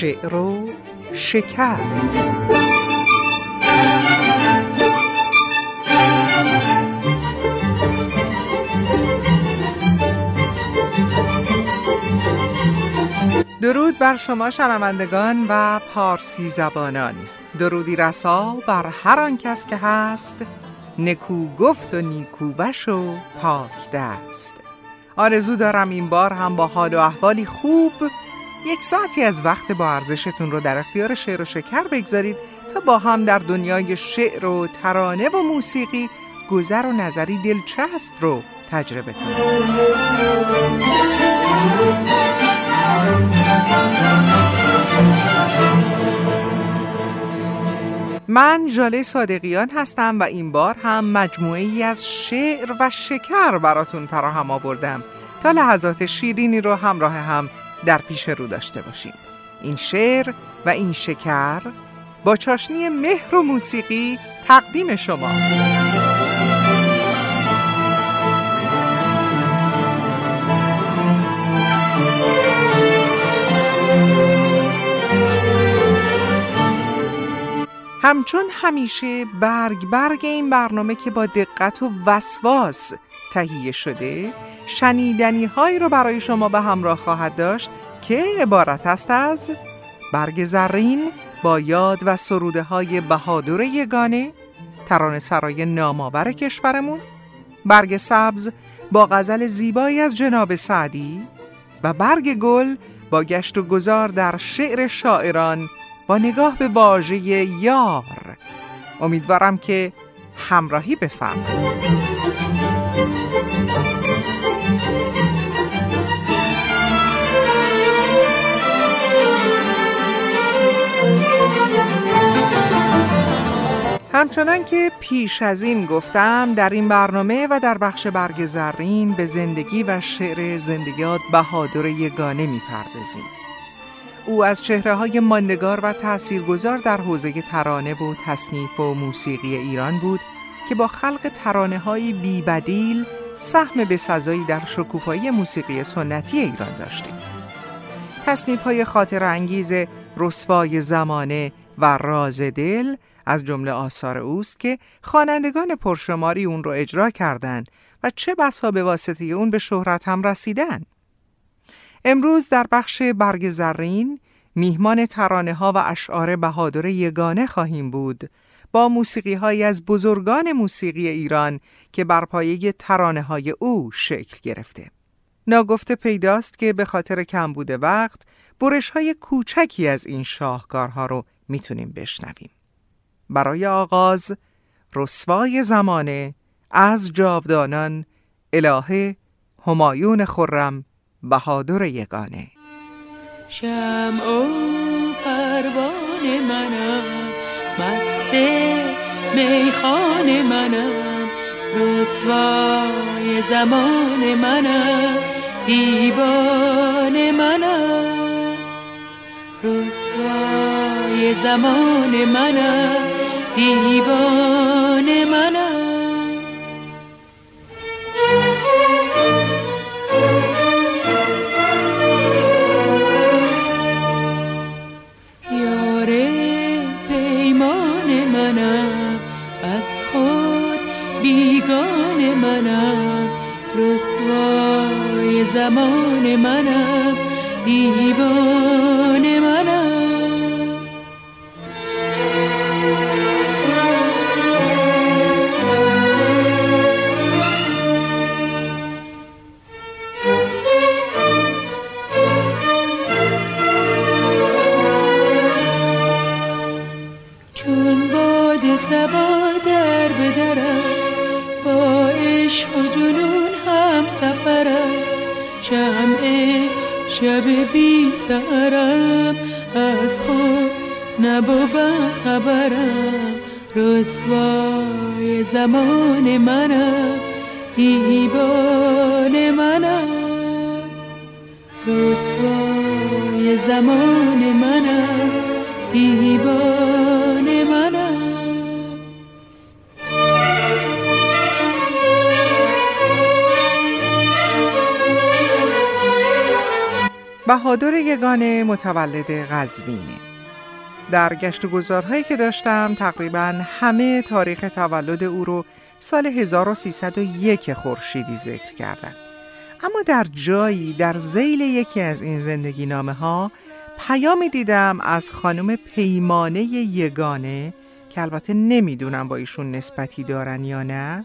شعر و شکر. درود بر شما شنوندگان و پارسی زبانان. درودی رسا بر هر آن کس که هست. نکو گفت و نیکو بش و پاک دست. آرزو دارم این بار هم با حال و احوالی خوب یک ساعتی از وقت با ارزشتون رو در اختیار شعر و شکر بگذارید تا با هم در دنیای شعر و ترانه و موسیقی گذر و نظری دلچسب رو تجربه کنیم من جاله صادقیان هستم و این بار هم مجموعه ای از شعر و شکر براتون فراهم آوردم. تا لحظات شیرینی رو همراه هم در پیش رو داشته باشیم. این شعر و این شکر با چاشنی مهر و موسیقی تقدیم شما. همچون همیشه برگ برگ این برنامه که با دقت و وسواس تهیه شده شنیدنی هایی رو برای شما به همراه خواهد داشت که عبارت است از برگ زرین با یاد و سروده های بهادر یگانه ترانه سرای نامآور کشورمون برگ سبز با غزل زیبایی از جناب سعدی و برگ گل با گشت و گذار در شعر شاعران با نگاه به واژه یار. امیدوارم که همراهی بفرمایید. همچنان که پیش از این گفتم در این برنامه و در بخش برگ زرین به زندگی و شعر زندگیات بهادر یگانه می‌پردازیم. او از چهره های ماندگار و تاثیرگذار در حوزه ترانه و تصنیف و موسیقی ایران بود که با خلق ترانه های بیبدیل سهم به سزایی در شکوفایی موسیقی سنتی ایران داشتیم. تصنیف های خاطر انگیز رسوای زمانه و راز دل از جمله آثار اوست که خوانندگان پرشماری اون رو اجرا کردند و چه بسا به واسطه اون به شهرت هم رسیدن. امروز در بخش برگ زرین میهمان ترانه ها و اشعار بهادر یگانه خواهیم بود با موسیقی های از بزرگان موسیقی ایران که بر پایه ترانه های او شکل گرفته. ناگفته پیداست که به خاطر کمبود وقت برش های کوچکی از این شاهکارها رو می‌تونیم بشنویم. برای آغاز رسوای زمانه از جاودانان الهه همایون خرم بهادر یگانه. شم و پروان منم مست میخان منم رسوای زمان منم دیوان منم. رسوای زمان منم. دیوان منم. یار پیمان منم از خود بیگان منم. رسوای زمان منم دیوان شب بی سرم از خود نبود خبرم. رسوای زمان منم دیوان منم. رسوای زمان منم دیوان بهادر یگانه متولد قزوینه در گشت و گذارهایی که داشتم تقریبا همه تاریخ تولد او رو سال 1301 خورشیدی ذکر کردن اما در جایی در زیل یکی از این زندگی نامه ها پیامی دیدم از خانم پیمانه یگانه که البته نمی‌دونم با ایشون نسبتی دارن یا نه.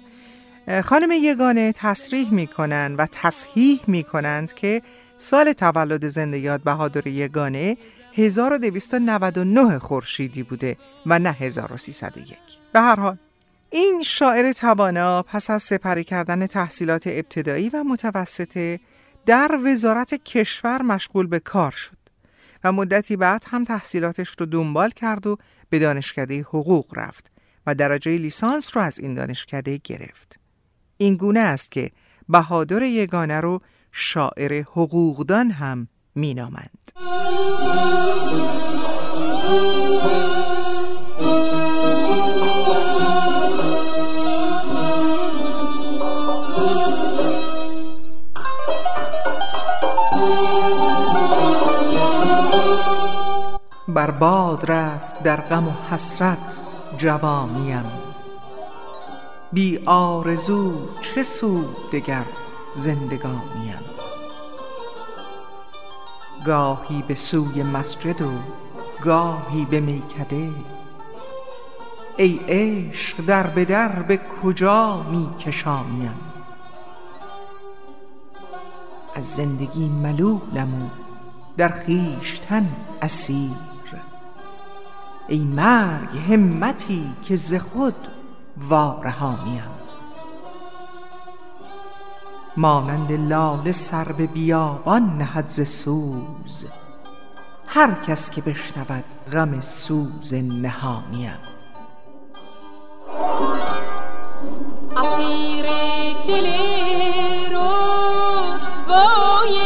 خانم یگانه تصریح می‌کنن و تصحیح می‌کنند که سال تولد زنده یاد بهادر یگانه 1299 خورشیدی بوده و نه 1301 به هر حال این شاعر توانا پس از سپری کردن تحصیلات ابتدایی و متوسطه در وزارت کشور مشغول به کار شد و مدتی بعد هم تحصیلاتش رو دنبال کرد و به دانشکده حقوق رفت و درجه لیسانس رو از این دانشکده گرفت. این گونه است که بهادر یگانه رو شاعر حقوقدان هم مینامند. برباد رفت در غم و حسرت جوانیم بی آرزو چه سود دگر زندگانیم. گاهی به سوی مسجد و گاهی به میکده. ای عشق در به در به کجا می کشانیم از زندگی ملولم و در خیشتن اسیر. ای مرگ همتی که ز خود وارهانیم. مانند لاله سر به بیابان نهد ز سوز. هر کس که بشنود غم سوز نهانیم. اسیر دل رسوای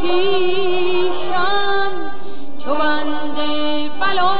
خویشم چو بند بلا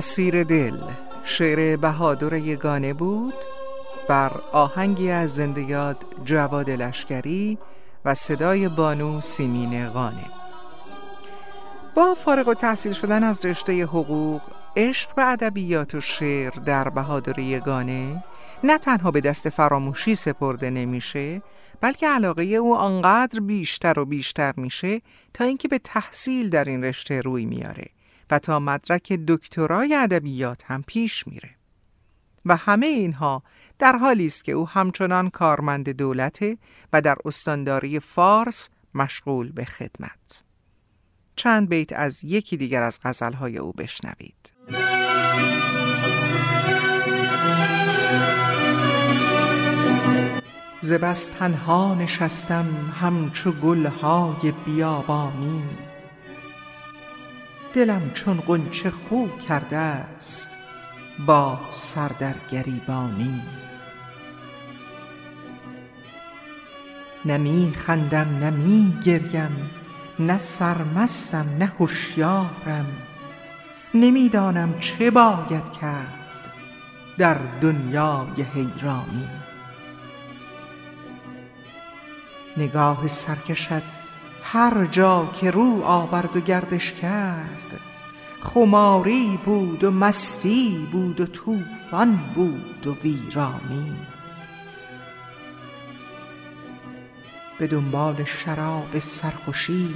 اسیر دل. شعر بهادر یگانه بود بر آهنگی از زنده یاد جواد لشکری و صدای بانو سیمین قانه با فارغ و تحصیل شدن از رشته حقوق عشق به ادبیات و شعر در بهادر یگانه نه تنها به دست فراموشی سپرده نمیشه بلکه علاقه او آنقدر بیشتر و بیشتر میشه تا اینکه به تحصیل در این رشته روی میاره. و تا مدرک دکترای ادبیات هم پیش میره. و همه اینها در حالی است که او همچنان کارمند دولته و در استانداری فارس مشغول به خدمت. چند بیت از یکی دیگر از غزلهای او بشنوید. ز بس تنها نشستم همچو گلهای بیابانی. دلم چون غنچه خو کرده است با سر در گریبانی. نه خندم نه می گریم نه سرمستم نه هوشیارم. نمی دانم چه باید کرد در دنیای حیرانی. نگاه سرکشت هر جا که رو آورد و گردش کرد خماری بود و مستی بود و طوفان بود و ویرانی. به دنبال شراب سرخوشی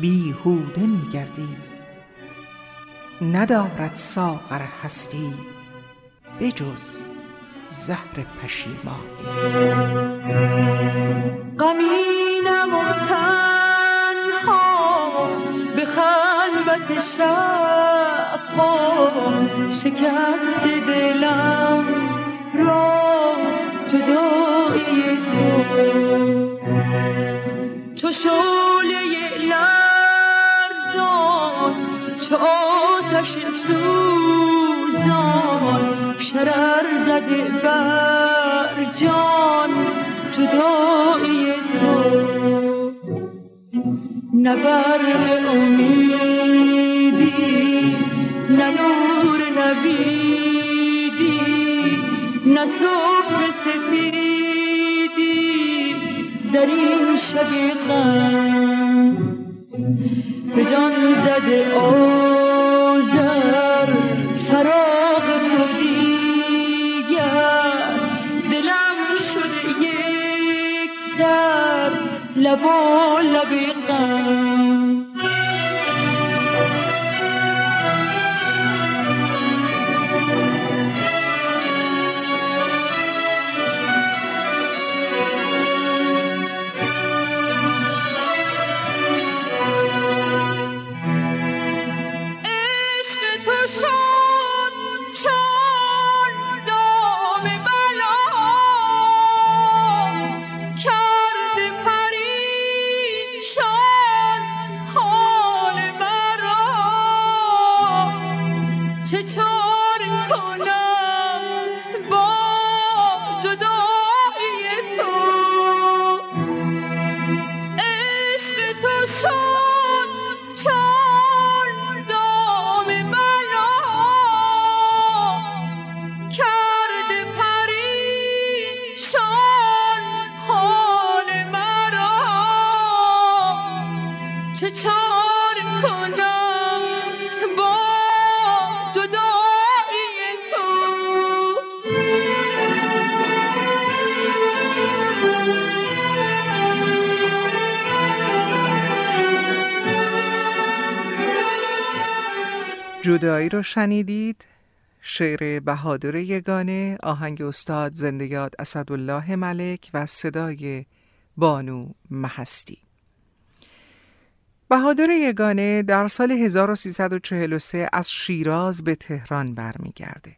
بیهوده می گردی ندارد ساغر هستی بجز زهر پشیمانی غمینم و تنها به خلوت شبها شکست دلم را جدایی تو. چو شعله لرزان چو آتش سوزان شرر نه امیدی نه نور نویدی نه صبح سفیدی. در این شب غم به جان زده آزر فراغ تو دیگر. دلم شده یک سر لبا جدایی رو شنیدید؟ شعر بهادر یگانه آهنگ استاد زندگیات اسدالله ملک و صدای بانو محستی بهادر یگانه در سال 1343 از شیراز به تهران برمیگرده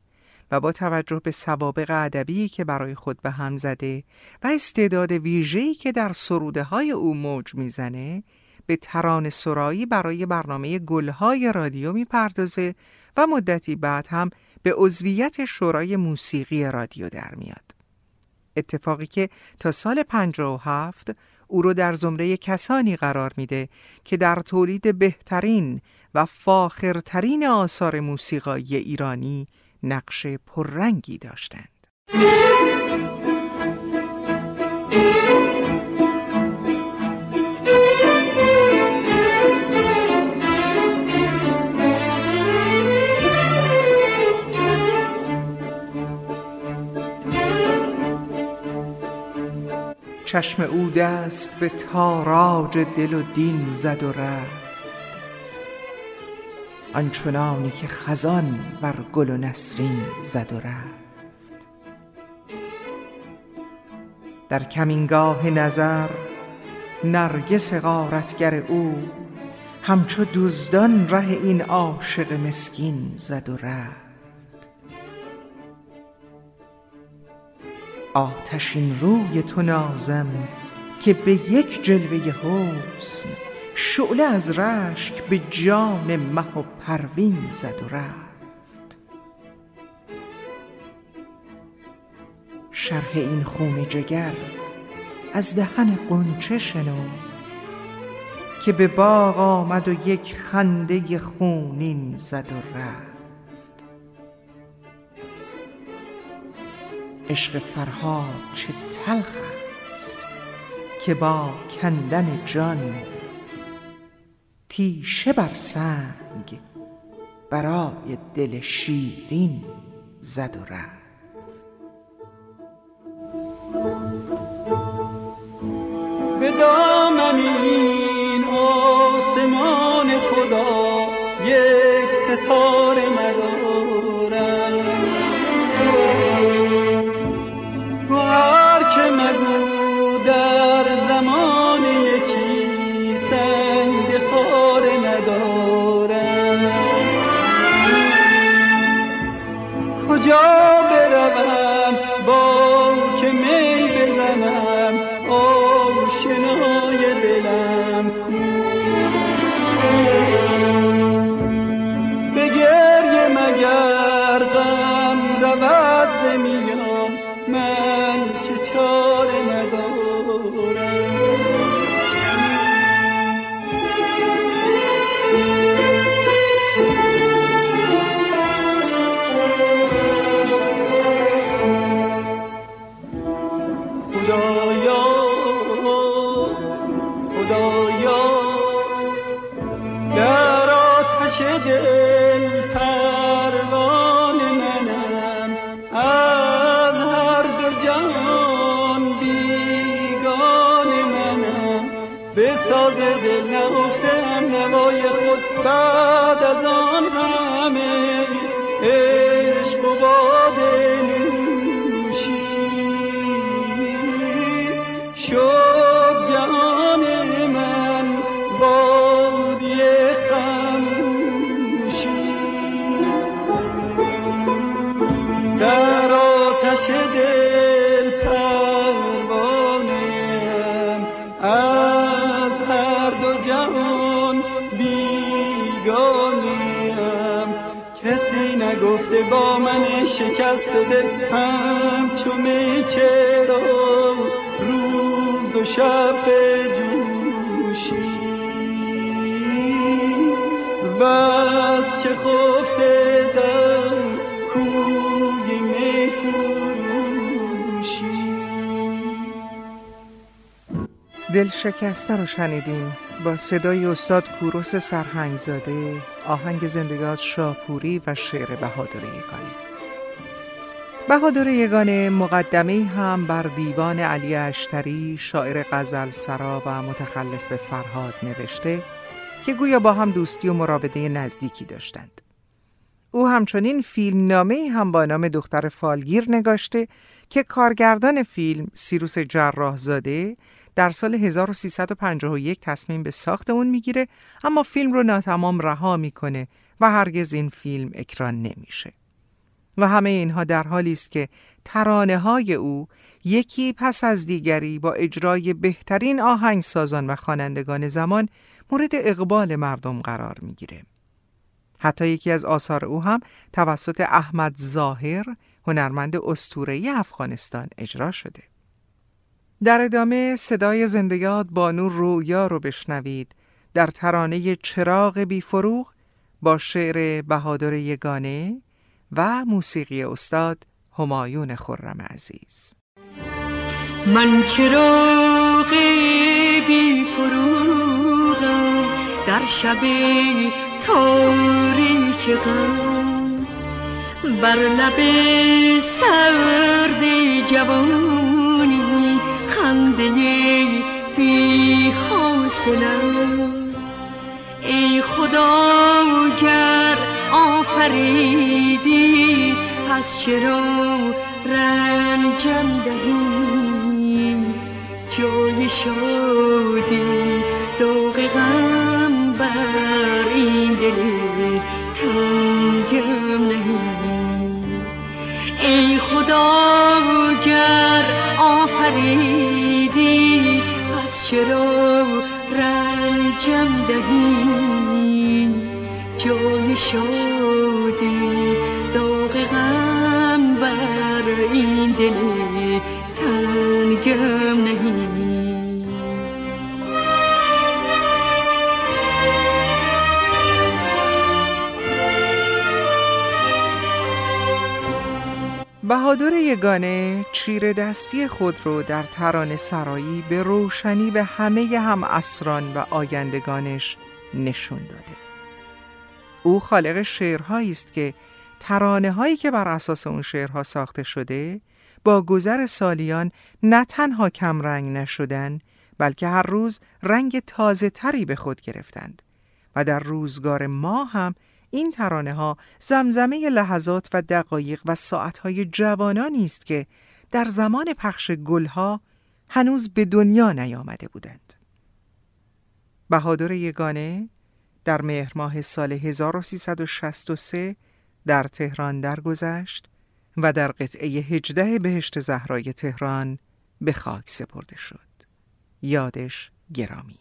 و با توجه به سوابق ادبی که برای خود به هم زده و استعداد ویژه‌ای که در سروده های او موج می‌زنه به ترانه سرایی برای برنامه گلهای رادیو می‌پردازه و مدتی بعد هم به عضویت شورای موسیقی رادیو در میاد. اتفاقی که تا سال 57 او رو در زمره کسانی قرار میده که در تولید بهترین و فاخرترین آثار موسیقایی ایرانی نقش پررنگی داشتند. چشم او دست به تاراج دل و دین زد و رفت. آنچنانی که خزان بر گل و نسرین زد و رفت. در کمینگاه نظر نرگس غارتگر او همچو دزدان ره این عاشق مسکین زد و رفت. آتشین روی تو نازم که به یک جلوه حسن شعله از رشک به جان مه و پروین زد و رفت. شرح این خون جگر از دهن قنچه شنو که به باغ آمد و یک خنده خونین زد و رفت. عشق فرهاد چه تلخ است که با کندن جان تیشه بر سنگ برای دل شیرین زد و رفت. به دامن آتش با من شکست دل همچو می چرا روز و شب جوشی. و از چه خفته در کوی می فروشی دل شکسته رو شنیدیم با صدای استاد کوروس سرهنگزاده آهنگ زندگات شاپوری و شعر بهادر یگانه. بهادر یگانه مقدمه هم بر دیوان علی اشتری شاعر غزل سرا و متخلص به فرهاد نوشته که گویا با هم دوستی و مراوده نزدیکی داشتند. او همچنین فیلم نامه هم با نام دختر فالگیر نگاشته که کارگردان فیلم سیروس جراحزاده در سال 1351 تصمیم به ساخت اون می‌گیره اما فیلم رو ناتمام رها می‌کنه و هرگز این فیلم اکران نمیشه. و همه اینها در حالی است که ترانه های او یکی پس از دیگری با اجرای بهترین آهنگسازان و خوانندگان زمان مورد اقبال مردم قرار می‌گیره. حتی یکی از آثار او هم توسط احمد ظاهر هنرمند اسطوره‌ای افغانستان اجرا شده. در ادامه صدای زندگیات بانو رویا رو بشنوید. در ترانه چراغ بیفروغ با شعر بهادر یگانه و موسیقی استاد همایون خرم عزیز. من چراغ بی فروغم در شب تاریک غم بر لب سرد جوانی خنده بی حاصلم ای خدا گر آفریدی پس چرا رنجم دهی؟ جای شادی داغ غم بر این دل تنگم نهی. ای خدا گر آفریدی چرا رنج جم دهیم جای شادی داغ غم بر این دل تنگم نهیم بهادر یگانه چیر دستی خود رو در ترانه سرایی به روشنی به همه هم اسران و آیندگانش نشون داده. او خالق شعرهایی است که ترانه هایی که بر اساس اون شعرها ساخته شده با گذر سالیان نه تنها کم رنگ نشدن بلکه هر روز رنگ تازه تری به خود گرفتند و در روزگار ما هم این ترانه ها زمزمه لحظات و دقایق و ساعتهای جوانانی است که در زمان پخش گلها هنوز به دنیا نیامده بودند. بهادر یگانه در مهر ماه سال 1363 در تهران درگذشت و در قطعه هجده بهشت زهرای تهران به خاک سپرده شد. یادش گرامی.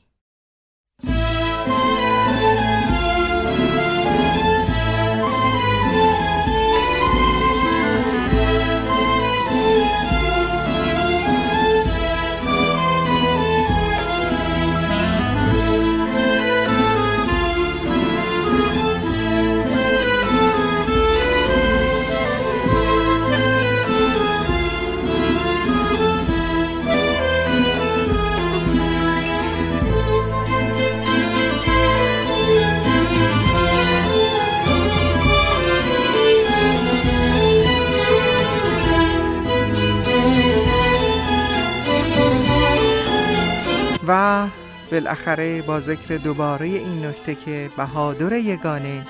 و بالاخره با ذکر دوباره این نکته که بهادر یگانه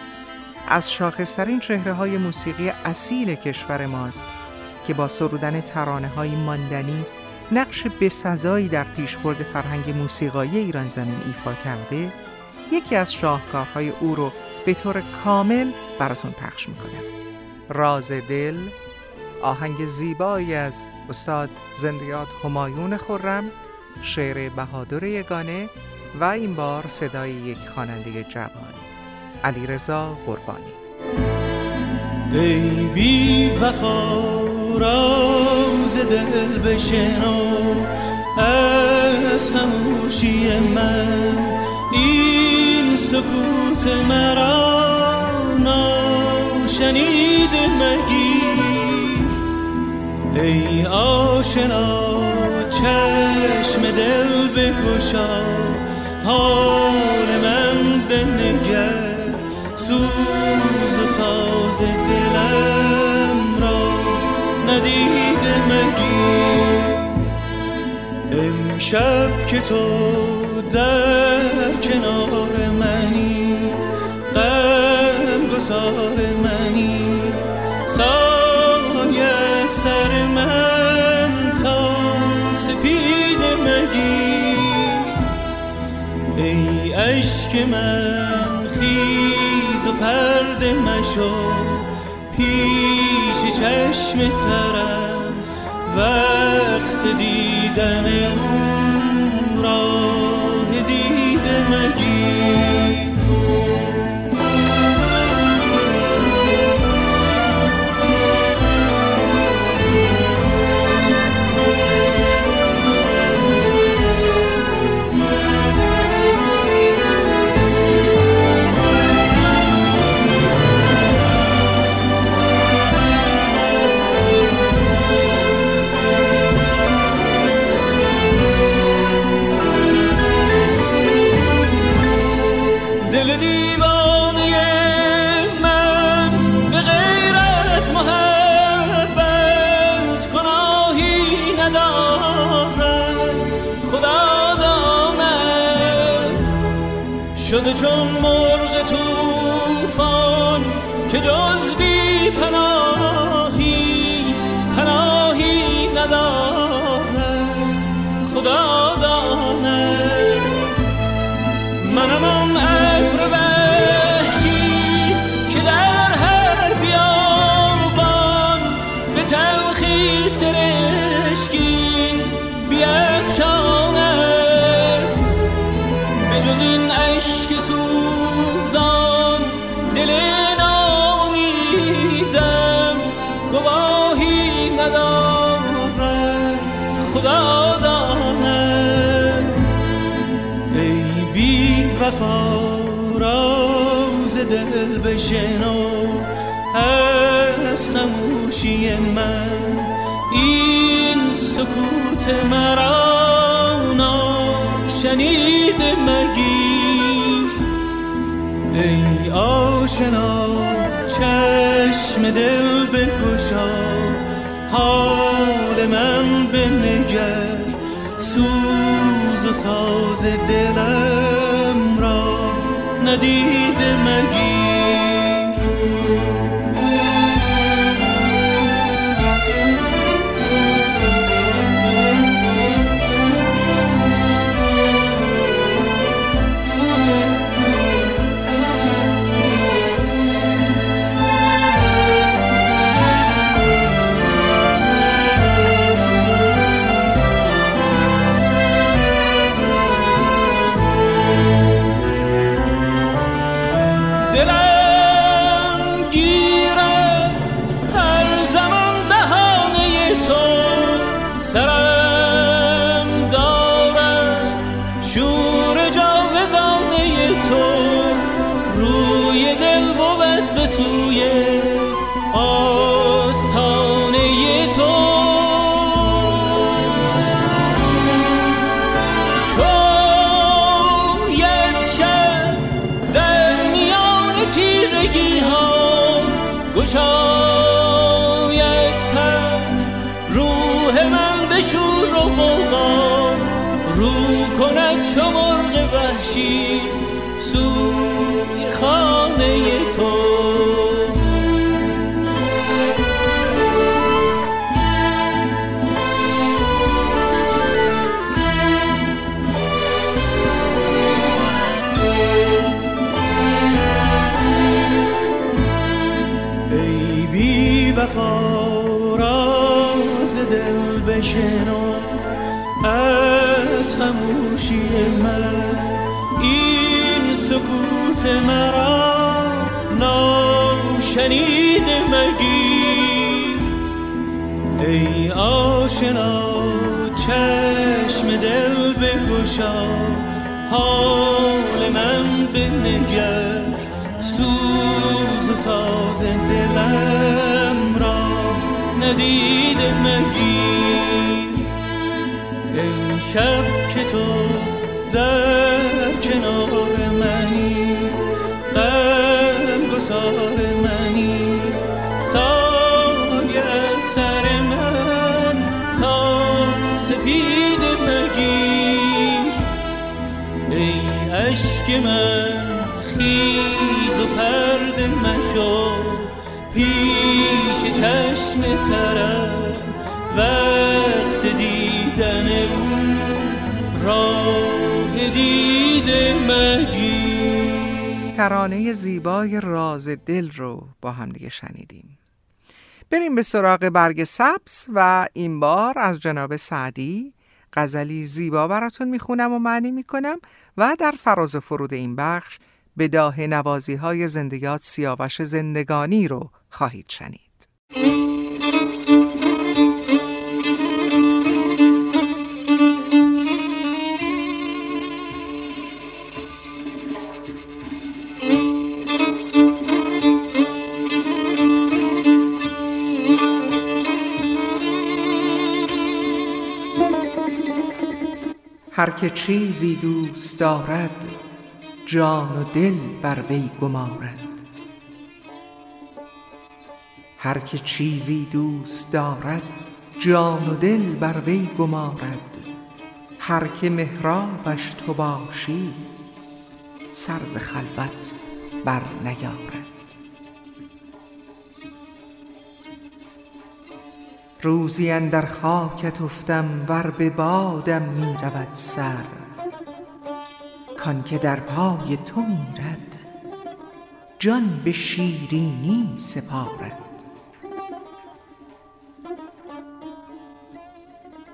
از شاخصترین چهره های موسیقی اصیل کشور ماست که با سرودن ترانه های ماندنی نقش بسزایی در پیشبرد فرهنگ موسیقایی ایران زمین ایفا کرده یکی از شاهکارهای او رو به طور کامل براتون پخش می‌کنم. راز دل آهنگ زیبایی از استاد زندیات همایون خورم شعر بهادر یگانه و این بار صدای یک خواننده جوان علی رضا قربانی. ای بی وفا راز دل بشنو از خموشی من این سکوت مرا ناشنیده مگیر ای آشنا چشم دل بگشا حال من بنگر. سوز و ساز دلم را ندیده مگیر. امشب که تو در کنار منی غم گسار منی عشق من خیز و پرده مشو پیش چشم ترم وقت دیدن او راه دیده مگیر. دل سکوت مرا ناشنید مگیر ای آشنا چشم دل بگشا. حال من بنگر سوز و ساز دلم را ندید مگیر دلم را ندید مگیر. امشب که تو در کنار منی غم گسار منی سایه سر من تا سپید مگیر. ای اشک من خیز و پرد مشو چشم ترم وقت دیدن او راه دید مگیر. ترانه زیبای راز دل رو با هم دیگه شنیدیم. بریم به سراغ برگ سبز و این بار از جناب سعدی غزلی زیبا براتون می‌خونم و معنی می‌کنم و در فراز و فرود این بخش به داه نوازی های زندگیات سیاوش زندگانی رو خواهید شنید. هر که چیزی دوست دارد جان و دل بر وی گمارد. هر که چیزی دوست دارد جان و دل بر وی گمارد. هر که محرابش تو باشی سر ز خلوت بر نیارد. روزی اندر خاکت افتم ور به بادم می رود سر. کان که در پای تو میرد جان به شیرینی سپارد.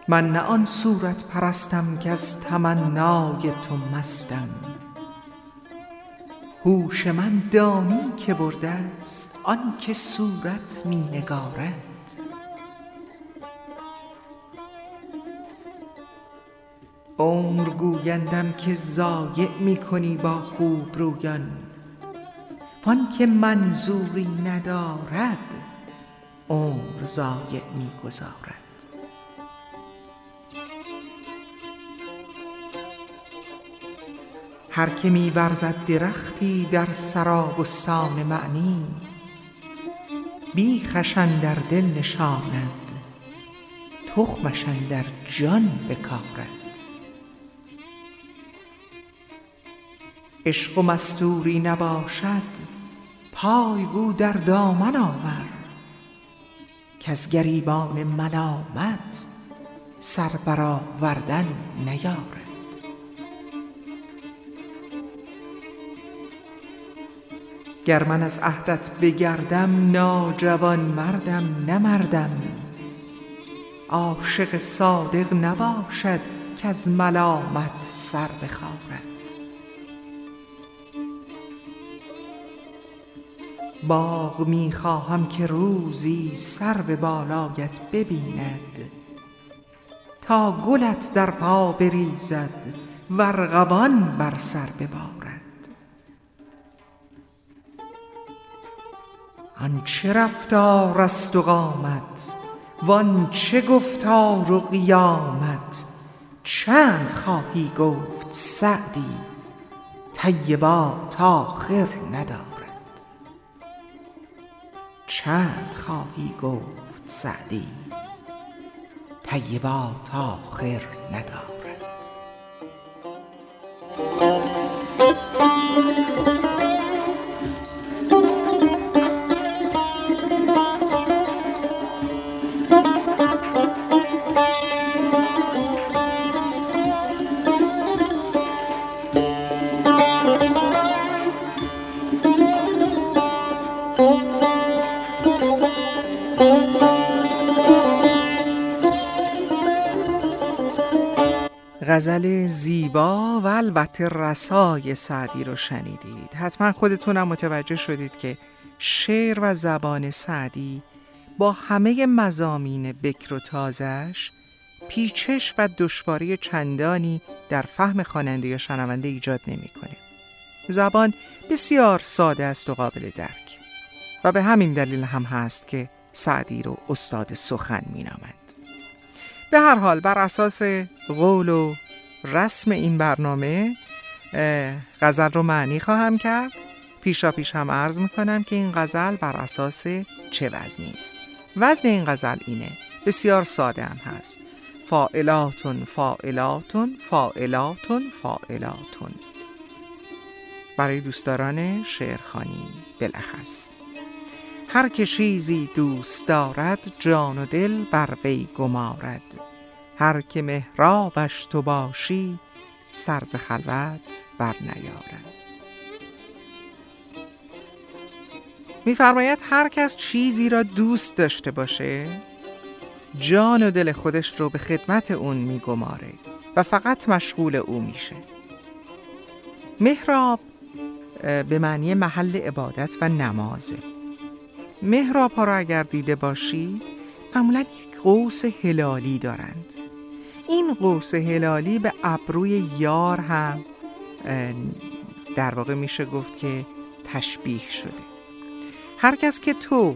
من نه آن صورت پرستم که از تمنای تو مستم. هوش من دانی که برده است آن که صورت می نگارد. عمر گویندم که ضایع می کنی با خوب رویان. وان که منظوری ندارد عمر ضایع می گذارد. هر که می ورزد درختی در سرابستان معنی بیخش اندر دل نشاند تخمش اندر جان بکارد. عشق و مستوری نباشد پای گو در دامن آور. کز گریبان ملامت سر برآوردن نیارد. گر من از عهدت بگردم ناجوان مردم نه مردم. عاشق صادق نباشد کز ملامت سر بخارد. باغ می خواهم که روزی سرو بالایت ببیند. تا گلت در پا بریزد و ارغوان بر سر ببارد آن چه رفتار است و قامت وان چه گفتار و قیامت. چند خواهی گفت سعدی طیبات آخر ندارد. چند خواهی گفت سعدی طیبات آخر ندارد. غزل زیبا و البته رسای سعدی رو شنیدید حتما خودتونم متوجه شدید که شعر و زبان سعدی با همه مزامین بکر و تازش پیچش و دشواری چندانی در فهم خواننده یا شنونده ایجاد نمی‌کنه. زبان بسیار ساده است و قابل درک و به همین دلیل هم هست که سعدی رو استاد سخن مینامد. به هر حال بر اساس قول و رسم این برنامه غزل رو معنی خواهم کرد. پیشا پیش هم عرض می‌کنم که این غزل بر اساس چه وزنی است؟ وزن این غزل اینه. بسیار ساده هم هست. فائلاتون فائلاتون فائلاتون فائلاتون برای دوستداران شعرخانی بلخص هر که چیزی دوست دارد جان و دل بر وی گمارد. هر که محرابش تو باشی سرز خلوت بر نیارد. میفرماید هر کس چیزی را دوست داشته باشه جان و دل خودش رو به خدمت اون میگماره و فقط مشغول او میشه. محراب به معنی محل عبادت و نمازه. محراب ها را اگر دیده باشید معمولا یک قوس هلالی دارند. این قوس هلالی به ابروی یار هم در واقع میشه گفت که تشبیه شده هر کس که تو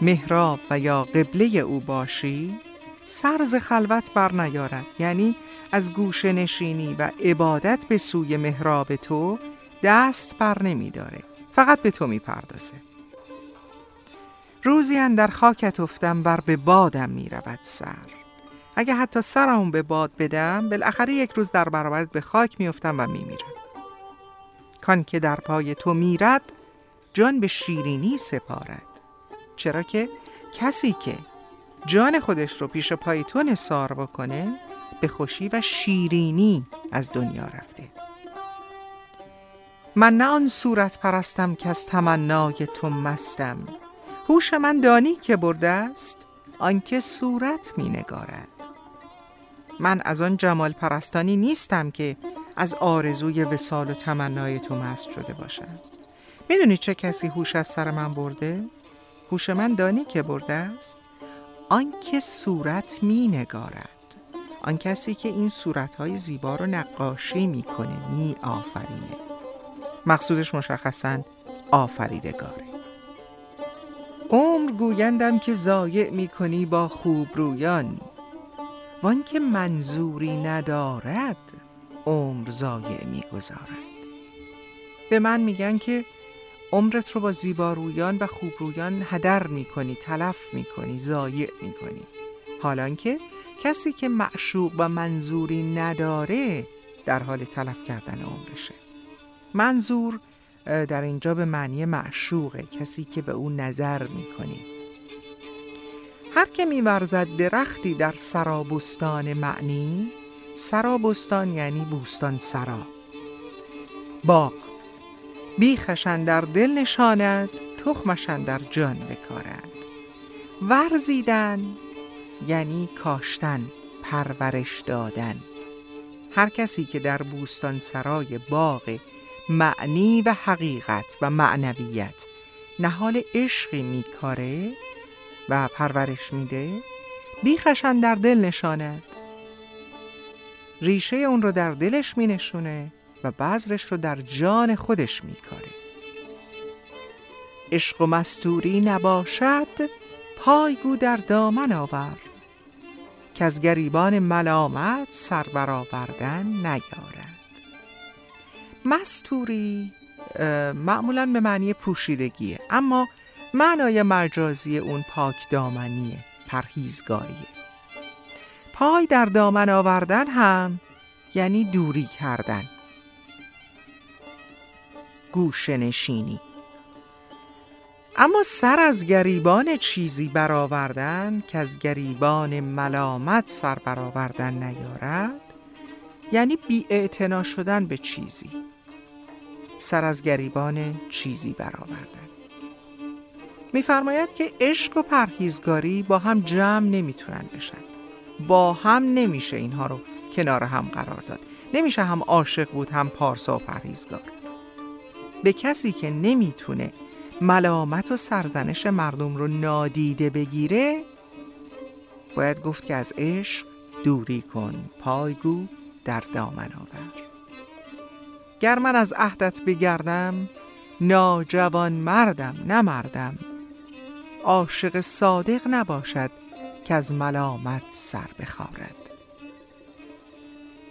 محراب و یا قبله او باشی سرز خلوت بر نیارد یعنی از گوشه نشینی و عبادت به سوی محراب تو دست بر نمی داره. فقط به تو می پردازه. روزی در خاکت افتم بر به بادم می رود سر اگه حتی سرم به باد بدم بالاخره یک روز در برابرت به خاک میافتم و میمیرم. کان که در پای تو میرد جان به شیرینی سپارد. چرا که کسی که جان خودش رو پیش پای تو نثار بکنه به خوشی و شیرینی از دنیا رفته. من نه آن صورت پرستم که از تمنای تو مستم. هوش من دانی که برده است آنکه صورت می نگارد من از آن جمال پرستانی نیستم که از آرزوی وسال و تمنای تو مست شده باشم. می‌دونی چه کسی هوش از سر من برده؟ هوش من دانی که برده است؟ آنکه صورت می نگارد آن کسی که این صورتهای زیبا رو نقاشی می‌کنه می آفرینه مقصودش مشخصا آفریدگاره. عمر گویندم که ضایع می‌کنی با خوب رویان وان که منظوری ندارد عمر ضایع می‌گذارد. به من میگن که عمرت رو با زیبارویان و خوبرویان هدر می‌کنی تلف می‌کنی ضایع می‌کنی. حالان که کسی که معشوق و منظوری نداره در حال تلف کردن عمرشه. منظور در اینجا به معنی معشوقه کسی که به او نظر می‌کنی. هر که میورزد درختی در سرابستان معنی سرابستان یعنی بوستان سرا. باغ بیخشن در دل نشاند تخمشن در جان بکارند ورزیدن یعنی کاشتن پرورش دادن. هر کسی که در بوستان سرای باغ معنی و حقیقت و معنویت. نهال عشقی میکاره و پرورش میده. بیخشن در دل نشاند. ریشه اون رو در دلش می نشونه و بذرش رو در جان خودش میکاره. عشق و مستوری نباشد پایگو در دامن آور. که از گریبان ملامت سر برآوردن نیارد. مستوری معمولا به معنی پوشیدگیه اما معنای مجازی اون پاک دامنیه پرهیزگاریه. پای در دامن آوردن هم یعنی دوری کردن. گوشه نشینی. اما سر از گریبان چیزی برآوردن که از گریبان ملامت سر برآوردن نیارد یعنی بی شدن به چیزی. سر از گریبان چیزی برآوردن. میفرماید که عشق و پرهیزگاری با هم جمع نمی‌تونن بشن. با هم نمیشه اینها رو کنار هم قرار داد. نمیشه هم عاشق بود هم پارسا و پرهیزگار. به کسی که نمی‌تونه ملامت و سرزنش مردم رو نادیده بگیره باید گفت که از عشق دوری کن پایگو در دامن آور. گر من از عهدت بگردم ناجوان مردم نمردم عاشق صادق نباشد که از ملامت سر بخارد.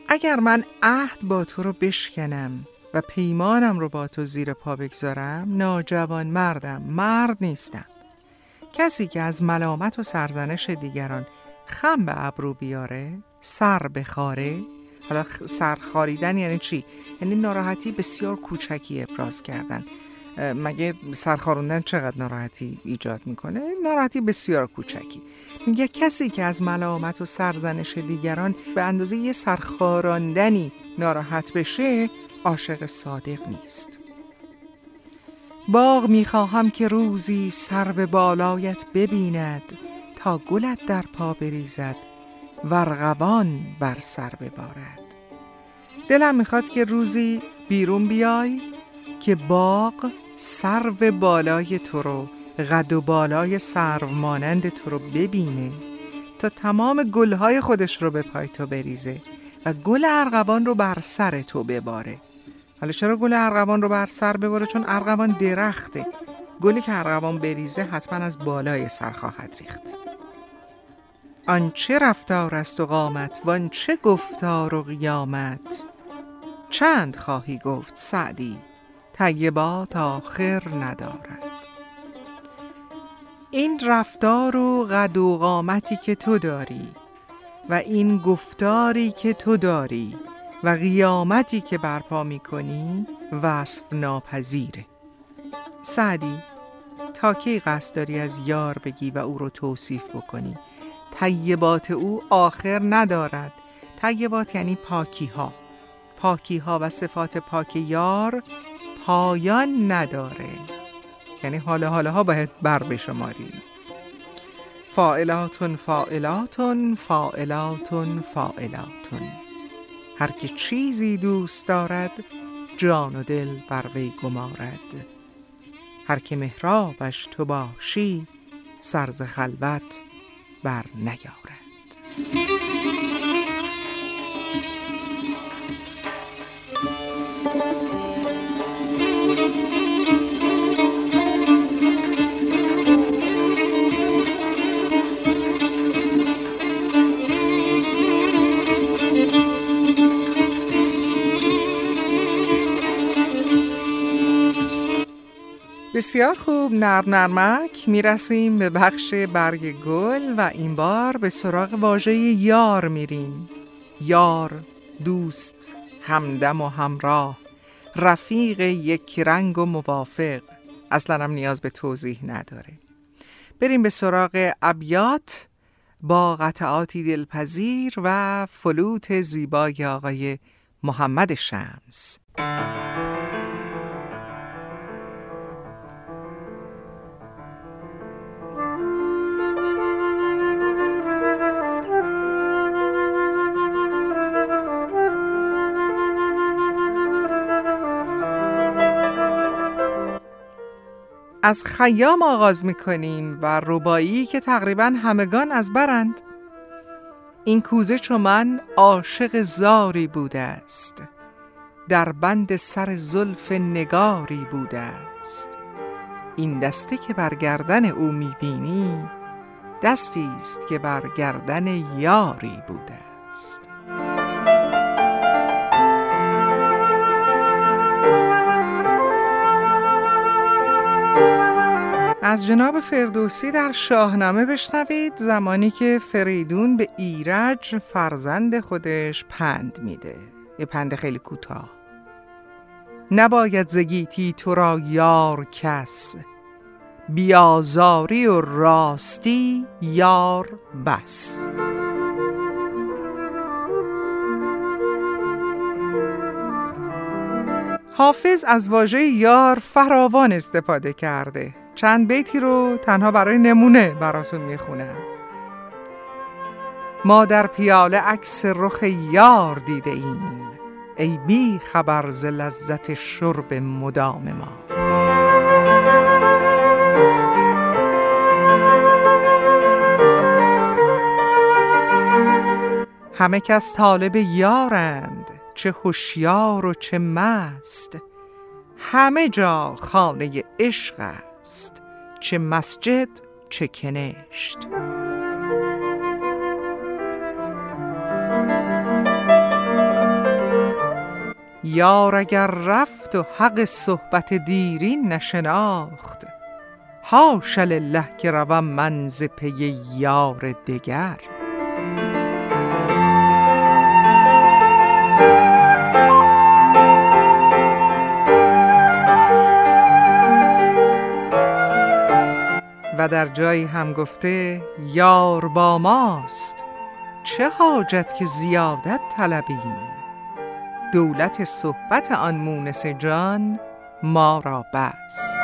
اگر من عهد با تو رو بشکنم و پیمانم رو با تو زیر پا بگذارم ناجوان مردم مرد نیستم. کسی که از ملامت و سرزنش دیگران خم به ابرو بیاره سر بخاره حالا سر خاریدن یعنی چی؟ یعنی ناراحتی بسیار کوچکی ابراز کردن مگه سرخاروندن چقدر ناراحتی ایجاد می‌کنه؟ ناراحتی بسیار کوچکی میگه کسی که از ملامت و سرزنش دیگران به اندازه یه سرخاراندنی ناراحت بشه عاشق صادق نیست باغ می‌خواهم که روزی سر به بالایت ببیند تا گلت در پا بریزد ورغوان بر سر ببارد. دلم می‌خواد که روزی بیرون بیای که باغ سرو بالای تو رو قد و بالای سرو مانند تو رو ببینه تا تمام گلهای خودش رو به پای تو بریزه و گل ارغوان رو بر سر تو بباره. حالا چرا گل ارغوان رو بر سر بباره؟ چون ارغوان درخته. گلی که ارغوان بریزه حتما از بالای سر خواهد ریخت. آنچه رفتار است و قامت وان چه گفتار و قیامت؟ چند خواهی گفت سعدی؟ طیبات آخر ندارد. این رفتار و قد و قامتی که تو داری و این گفتاری که تو داری و قیامتی که برپا می کنی وصف ناپذیره. سعدی تا کی قصد داری از یار بگی و او رو توصیف بکنی؟ طیبات او آخر ندارد. طیبات یعنی پاکی ها پاکی ها و صفات پاک یار پایان نداره. یعنی حالا حالا ها باید بر بشماریم. فائلاتون فائلاتون فائلاتون فائلاتون. هر که چیزی دوست دارد جان و دل بر وی گمارد. هر که محرابش تو باشی سرز خلوت بر نیارد. بسیار خوب نرم نرمک. می‌رسیم به بخش برگ گل و این بار به سراغ واژه یار میریم. یار دوست همدم و همراه. رفیق یک رنگ و موافق. اصلا هم نیاز به توضیح نداره. بریم به سراغ ابیات با قطعاتی دلپذیر و فلوت زیبای آقای محمد شمس. از خیام آغاز می‌کنیم و ربایی که تقریبا همگان از برند. این کوزه چو من عاشق زاری بوده است در بند سر زلف نگاری بوده است این دسته که بر گردن او می‌بینی دستی است که بر گردن یاری بوده است از جناب فردوسی در شاهنامه بشنوید زمانی که فریدون به ایرج فرزند خودش پند میده. یه پند خیلی کوتاه. نباید زگیتی تو را یار کس. بیازاری و راستی یار بس. حافظ از واژه یار فراوان استفاده کرده. چند بیتی رو تنها برای نمونه براتون می‌خونم. ما در پیاله عکس رخ یار دیده ایم ای بی خبر ز لذت شرب مدام ما. همه کس طالب یارند چه هوشیار و چه مست. همه جا خانه عشق است. چه مسجد چه کنشت. یار اگر رفت و حق صحبت دیرین نشناخت حاش لله که روم من ز پی یار دگر. و در جایی هم گفته یار با ماست. چه حاجت که زیادت طلبیم. دولت صحبت آن مونس جان ما را بس.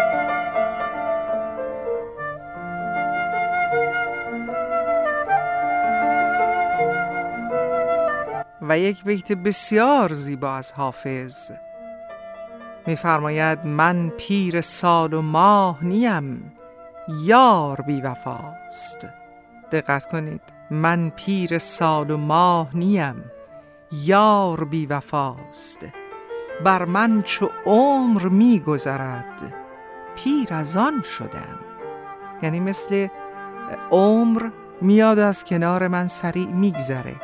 و یک بیت بسیار زیبا از حافظ. میفرماید من پیر سال و ماه نیم. یار بی وفاست دقت کنید من پیر سال و ماه نیم. یار بی وفاست بر من چو عمر می گذرد پیر از آن شدم. یعنی مثل عمر میاد از کنار من سریع میگذره.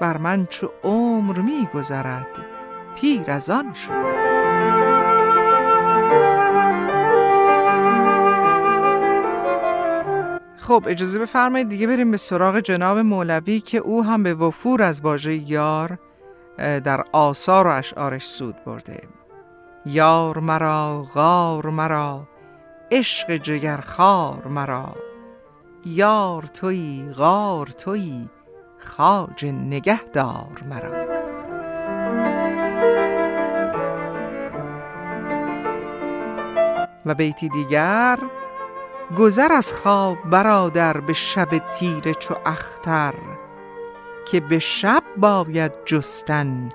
بر من چو عمر میگذرد پیر از آن شدم. خب اجازه بفرمایید دیگه بریم به سراغ جناب مولوی که او هم به وفور از واژه یار در آثار و اشعارش سود برده. یار مرا غار مرا عشق جگرخوار مرا. یار توی غار توی خاج نگهدار مرا. و بیتی دیگر گذر از خواب برادر به شب تیره چو اختر که به شب باید جستن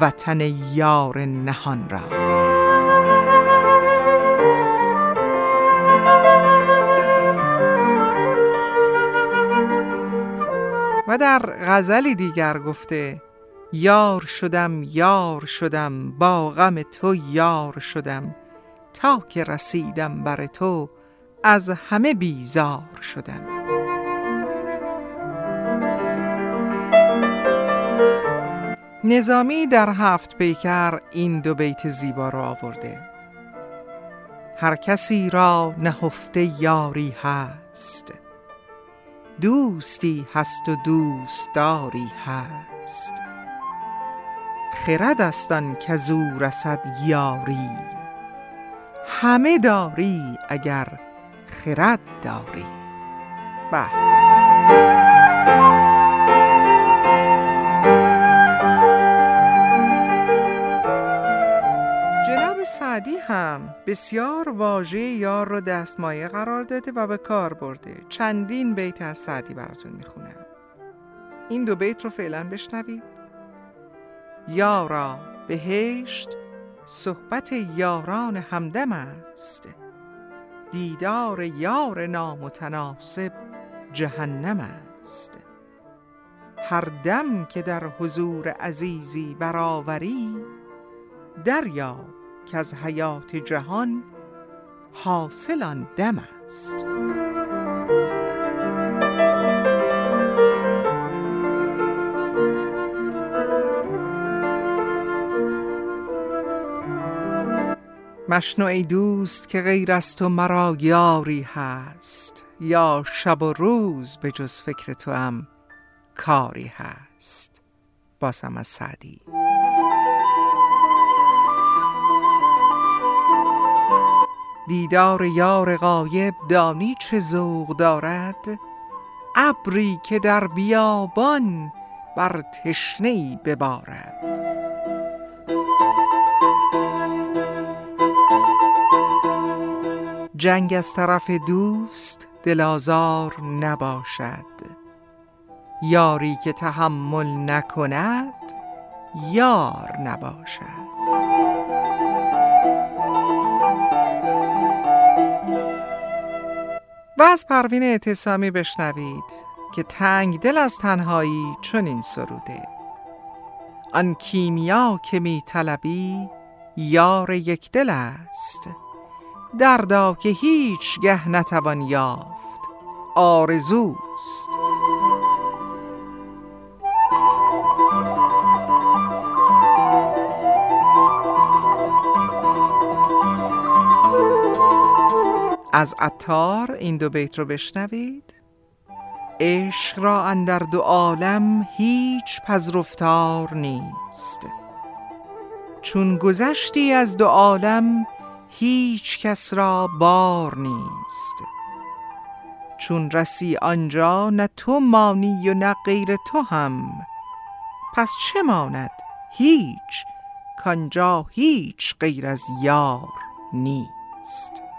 وطن یار نهان را. و در غزلی دیگر گفته یار شدم یار شدم با غم تو یار شدم تا که رسیدم بر تو از همه بیزار شدم. نظامی در هفت پیکر این دو بیت زیبا را آورده. هر کسی را نهفته یاری هست دوستی هست و دوستداری هست. خرد است آن کزو رسد یاری همه داری اگر خرد داری. به جناب سعدی هم بسیار واژه یار رو دستمایه قرار داده و به کار برده. چندین بیت از سعدی براتون می‌خونم. این دو بیت رو فعلا بشنوید. یارا بهشت صحبت یاران همدم است. دیدار یار نامتناسب جهنم است. هر دم که در حضور عزیزی برآوری دریاب که از حیات جهان حاصل آن دم است. مشنو ای دوست که غیر از تو مرا یاری هست یا شب و روز به جز فکر تو هم کاری هست. بازم از سعدی. دیدار یار غایب دانی چه ذوق دارد؟ ابری که در بیابان بر تشنه ای ببارد. جنگ از طرف دوست دلازار نباشد. یاری که تحمل نکند یار نباشد. و از پروین اعتصامی بشنوید که تنگ دل از تنهایی چنین سروده. آن کیمیا که می طلبی یار یک دل است. دردا که هیچ گه نتوان یافت. آرزوست. از عطار این دو بیت رو بشنوید. عشق را اندر دو عالم هیچ پذرفتار نیست. چون گذشتی از دو عالم هیچ کس را بار نیست. چون رسی آنجا نه تو مانی و نه غیر تو هم پس چه ماند هیچ کانجا هیچ غیر از یار نیست.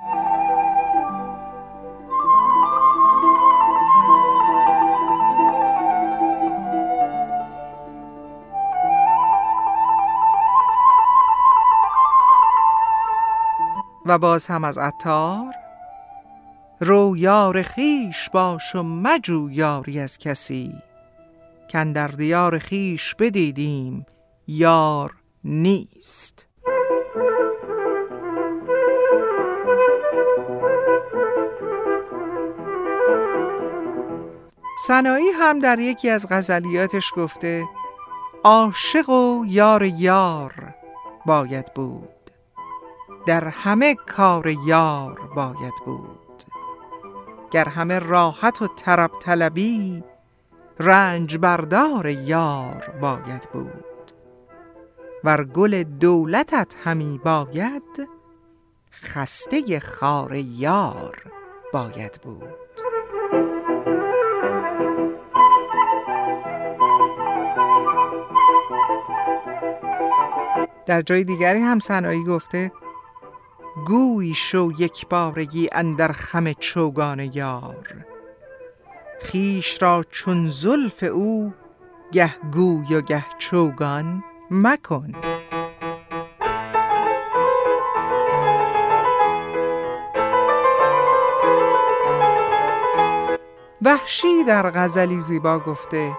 و باز هم از عطار رو یار خیش باش و مجو یاری از کسی. کن در دیار خیش بدیدیم یار نیست. سنایی هم در یکی از غزلیاتش گفته عاشق و یار یار باید بود. در همه کار یار باید بود. گر همه راحت و طرب طلبی رنج بردار یار باید بود. ور گل دولتت همی باید خسته خار یار باید بود. در جای دیگری هم سنایی گفته گوی شو یک بارگی اندر خم چوگان یار. خیش را چون زلف او گه گوی و گه چوگان مکن. وحشی در غزلی زیبا گفته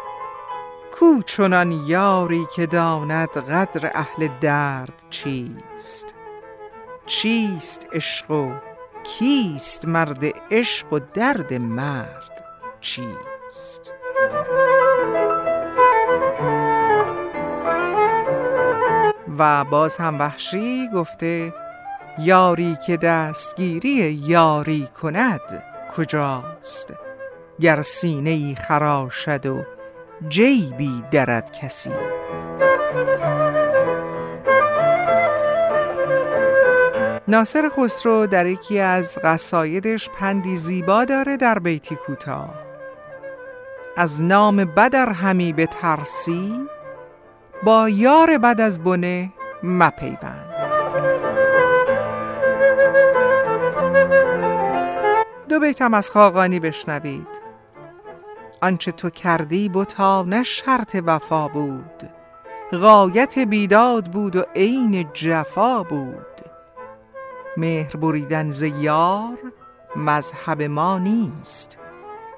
کو چنان یاری که داند قدر اهل درد چیست؟ چیست عشق و کیست مرد عشق و درد مرد چیست؟ و باز هم وحشی گفته یاری که دستگیری یاری کند کجاست؟ گر سینه ای خراشد و جیبی درد کسی. ناصر خسرو در یکی از قصایدش پندی زیبا داره در بیتی کوتاه. از نام بدر همی به ترسی با یار بد از بنه مپیوند. دو بیتم از خاقانی بشنوید. آنچه تو کردی بتا نه شرط وفا بود. غایت بیداد بود و عین جفا بود. مهر بریدن ز یار مذهب ما نیست.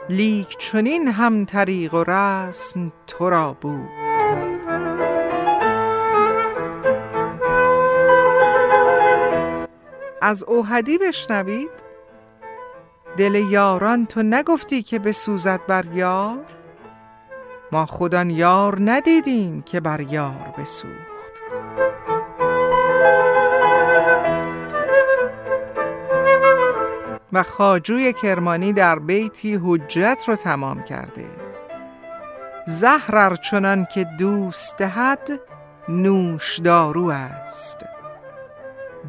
لیک چنین هم طریق و رسم تو را بود. از اوهدی بشنوید. دل یاران تو نگفتی که بسوزد بر یار. ما خودان یار ندیدیم که بر یار بسوخت. و خاجوی کرمانی در بیتی حجت رو تمام کرده. زهر چنان که دوست دهد نوش دارو است.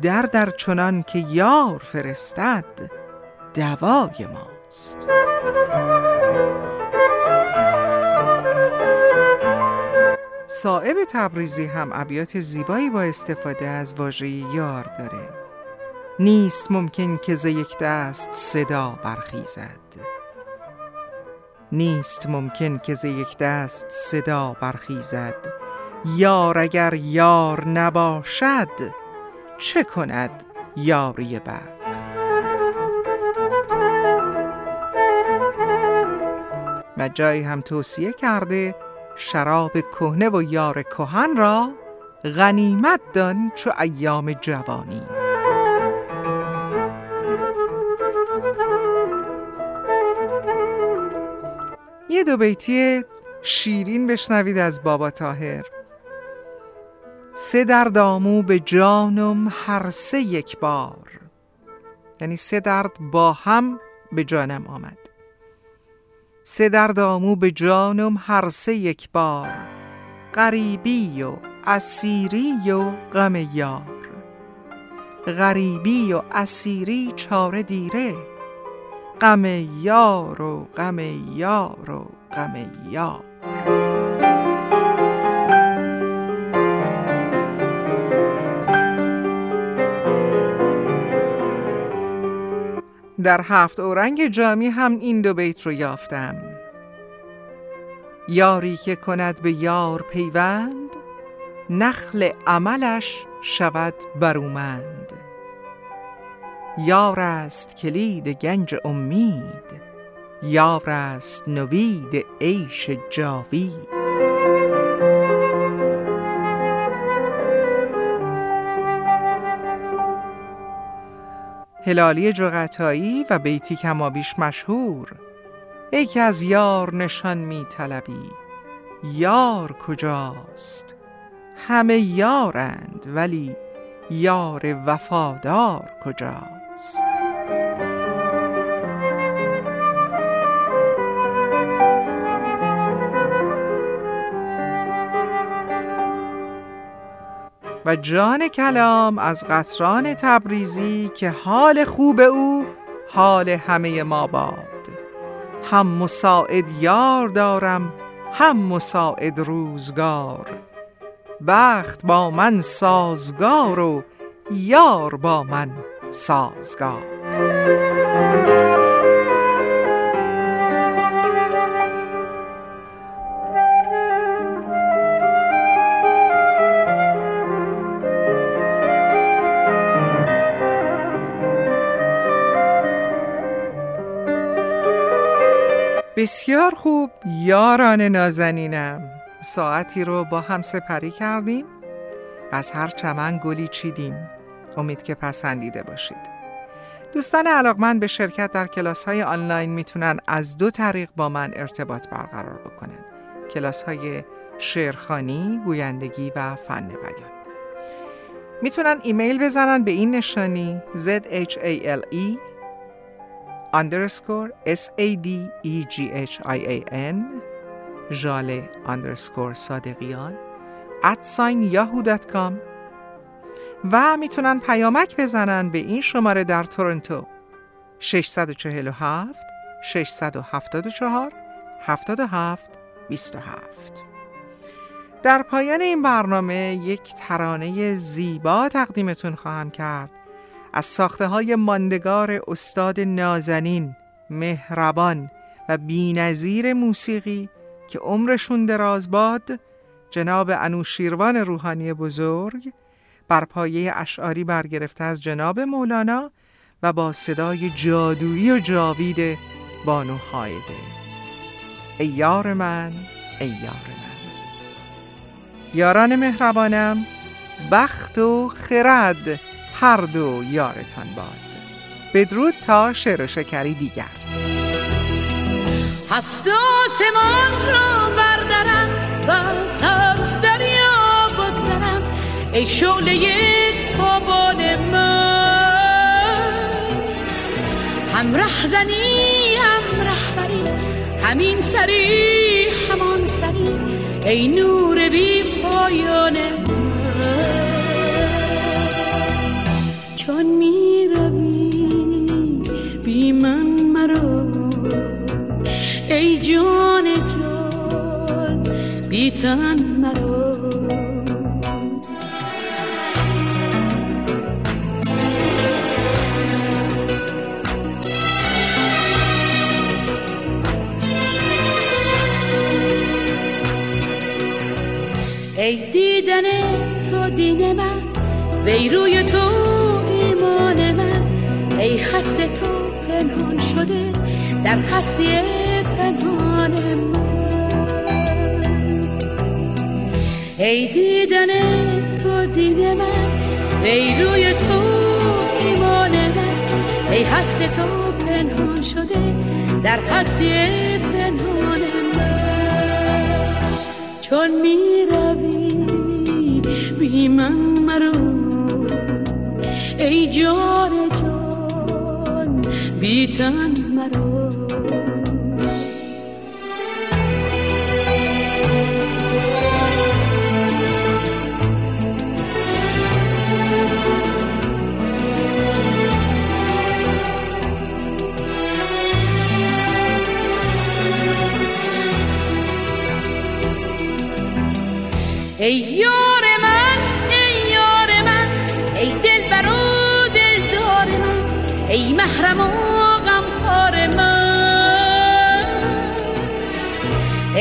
در در چنان که یار فرستد دوای ماست. صائب تبریزی هم ابیات زیبایی با استفاده از واژه یار داره. نیست ممکن که ز یک دست صدا برخیزد. نیست ممکن که ز یک دست صدا برخیزد. یار اگر یار نباشد چه کند یاری بخت؟ و جایی هم توصیه کرده شراب کهنه و یار کهن را غنیمت دان چو ایام جوانی. دو بیتی شیرین بشنوید از بابا تاهر سه درد آمو به جانم هر سه یک بار. یعنی سه درد با هم به جانم آمد. سه درد آمو به جانم هر سه یک بار. غریبی و اسیری و غم یار. غریبی و اسیری چاره دیره. غم یار و غم یار و غم یار. در هفت اورنگ جامی هم این دو بیت رو یافتم. یاری که کند به یار پیوند نخل عملش شود برومند یار است کلید گنج امید یار است نوید عیش جاوید. هلالی جغتایی و بیتی کمابیش مشهور. ای که از یار نشان می طلبی یار کجاست؟ همه یارند ولی یار وفادار کجاست؟ و جان کلام از قطران تبریزی که حال خوب او حال همه ما باد. هم مساعد یار دارم هم مساعد روزگار. بخت با من سازگار و یار با من سازگار. بسیار خوب یاران نازنینم. ساعتی رو با هم سپری کردیم. از هر چمن گلی چیدیم. امید که پسندیده باشید. دوستان علاقمند به شرکت در کلاس های آنلاین می‌تونن از دو طریق با من ارتباط برقرار بکنن. کلاس های شعرخانی، گویندگی و فن بیان. می‌تونن ایمیل بزنن به این نشانی zhale underscore s a d e g h i a n ژاله underscore صادقیان at sign yahoo.com و می‌تونن پیامک بزنن به این شماره در تورنتو. 647 674 77 27 در پایان این برنامه یک ترانه زیبا تقدیمتون خواهم کرد. از ساخته های ماندگار استاد نازنین، مهربان و بینظیر موسیقی که عمرشون دراز باد جناب انوشیروان روحانی بزرگ بر پایه اشعاری برگرفته از جناب مولانا و با صدای جادویی و جاوید بانو هایده ای یار من ای یار من. یاران مهربانم بخت و خرد هر دو یارتان باد. بدرود تا شعر و شکری دیگر. هفت آسمان را بردارم و ای شعله تابان من. هم رهزنی هم رهبری همین سری همان سری ای نور بی پایان چون می روی بی من مرو ای جان جان بی تن مرو. ای دیدن تو دین من وی روی تو ایمان من. ای خسته تو پنهان شده در هستی پنهان من. ای دیدن تو دین من وی روی تو ایمان من. ای هست تو پنهان شده در هستی پنهان من. چون می روی من مرو. ای جان جان بی تن مرو.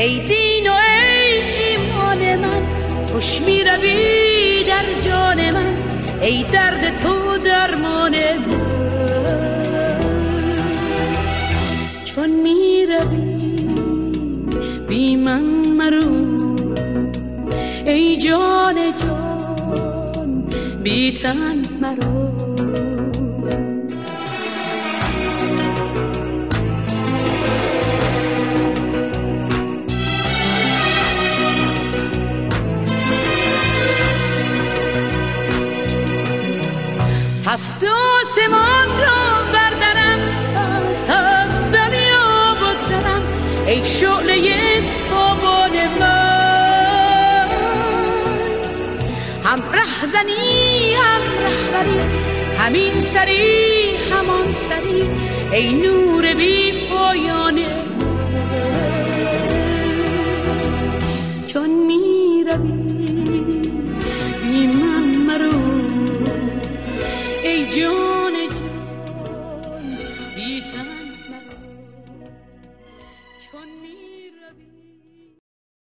ای دین و ای ایمان من خوش می روی در جان من ای درد تو درمان من. چون می روی بی من مرو ای جان جان بی تن مرو هفت آسمان را بردارم از هفت دریا بگذرم. ای شعله تابان من. هم رهزنی هم رهبری همین سری همان سری. ای نور بی پایان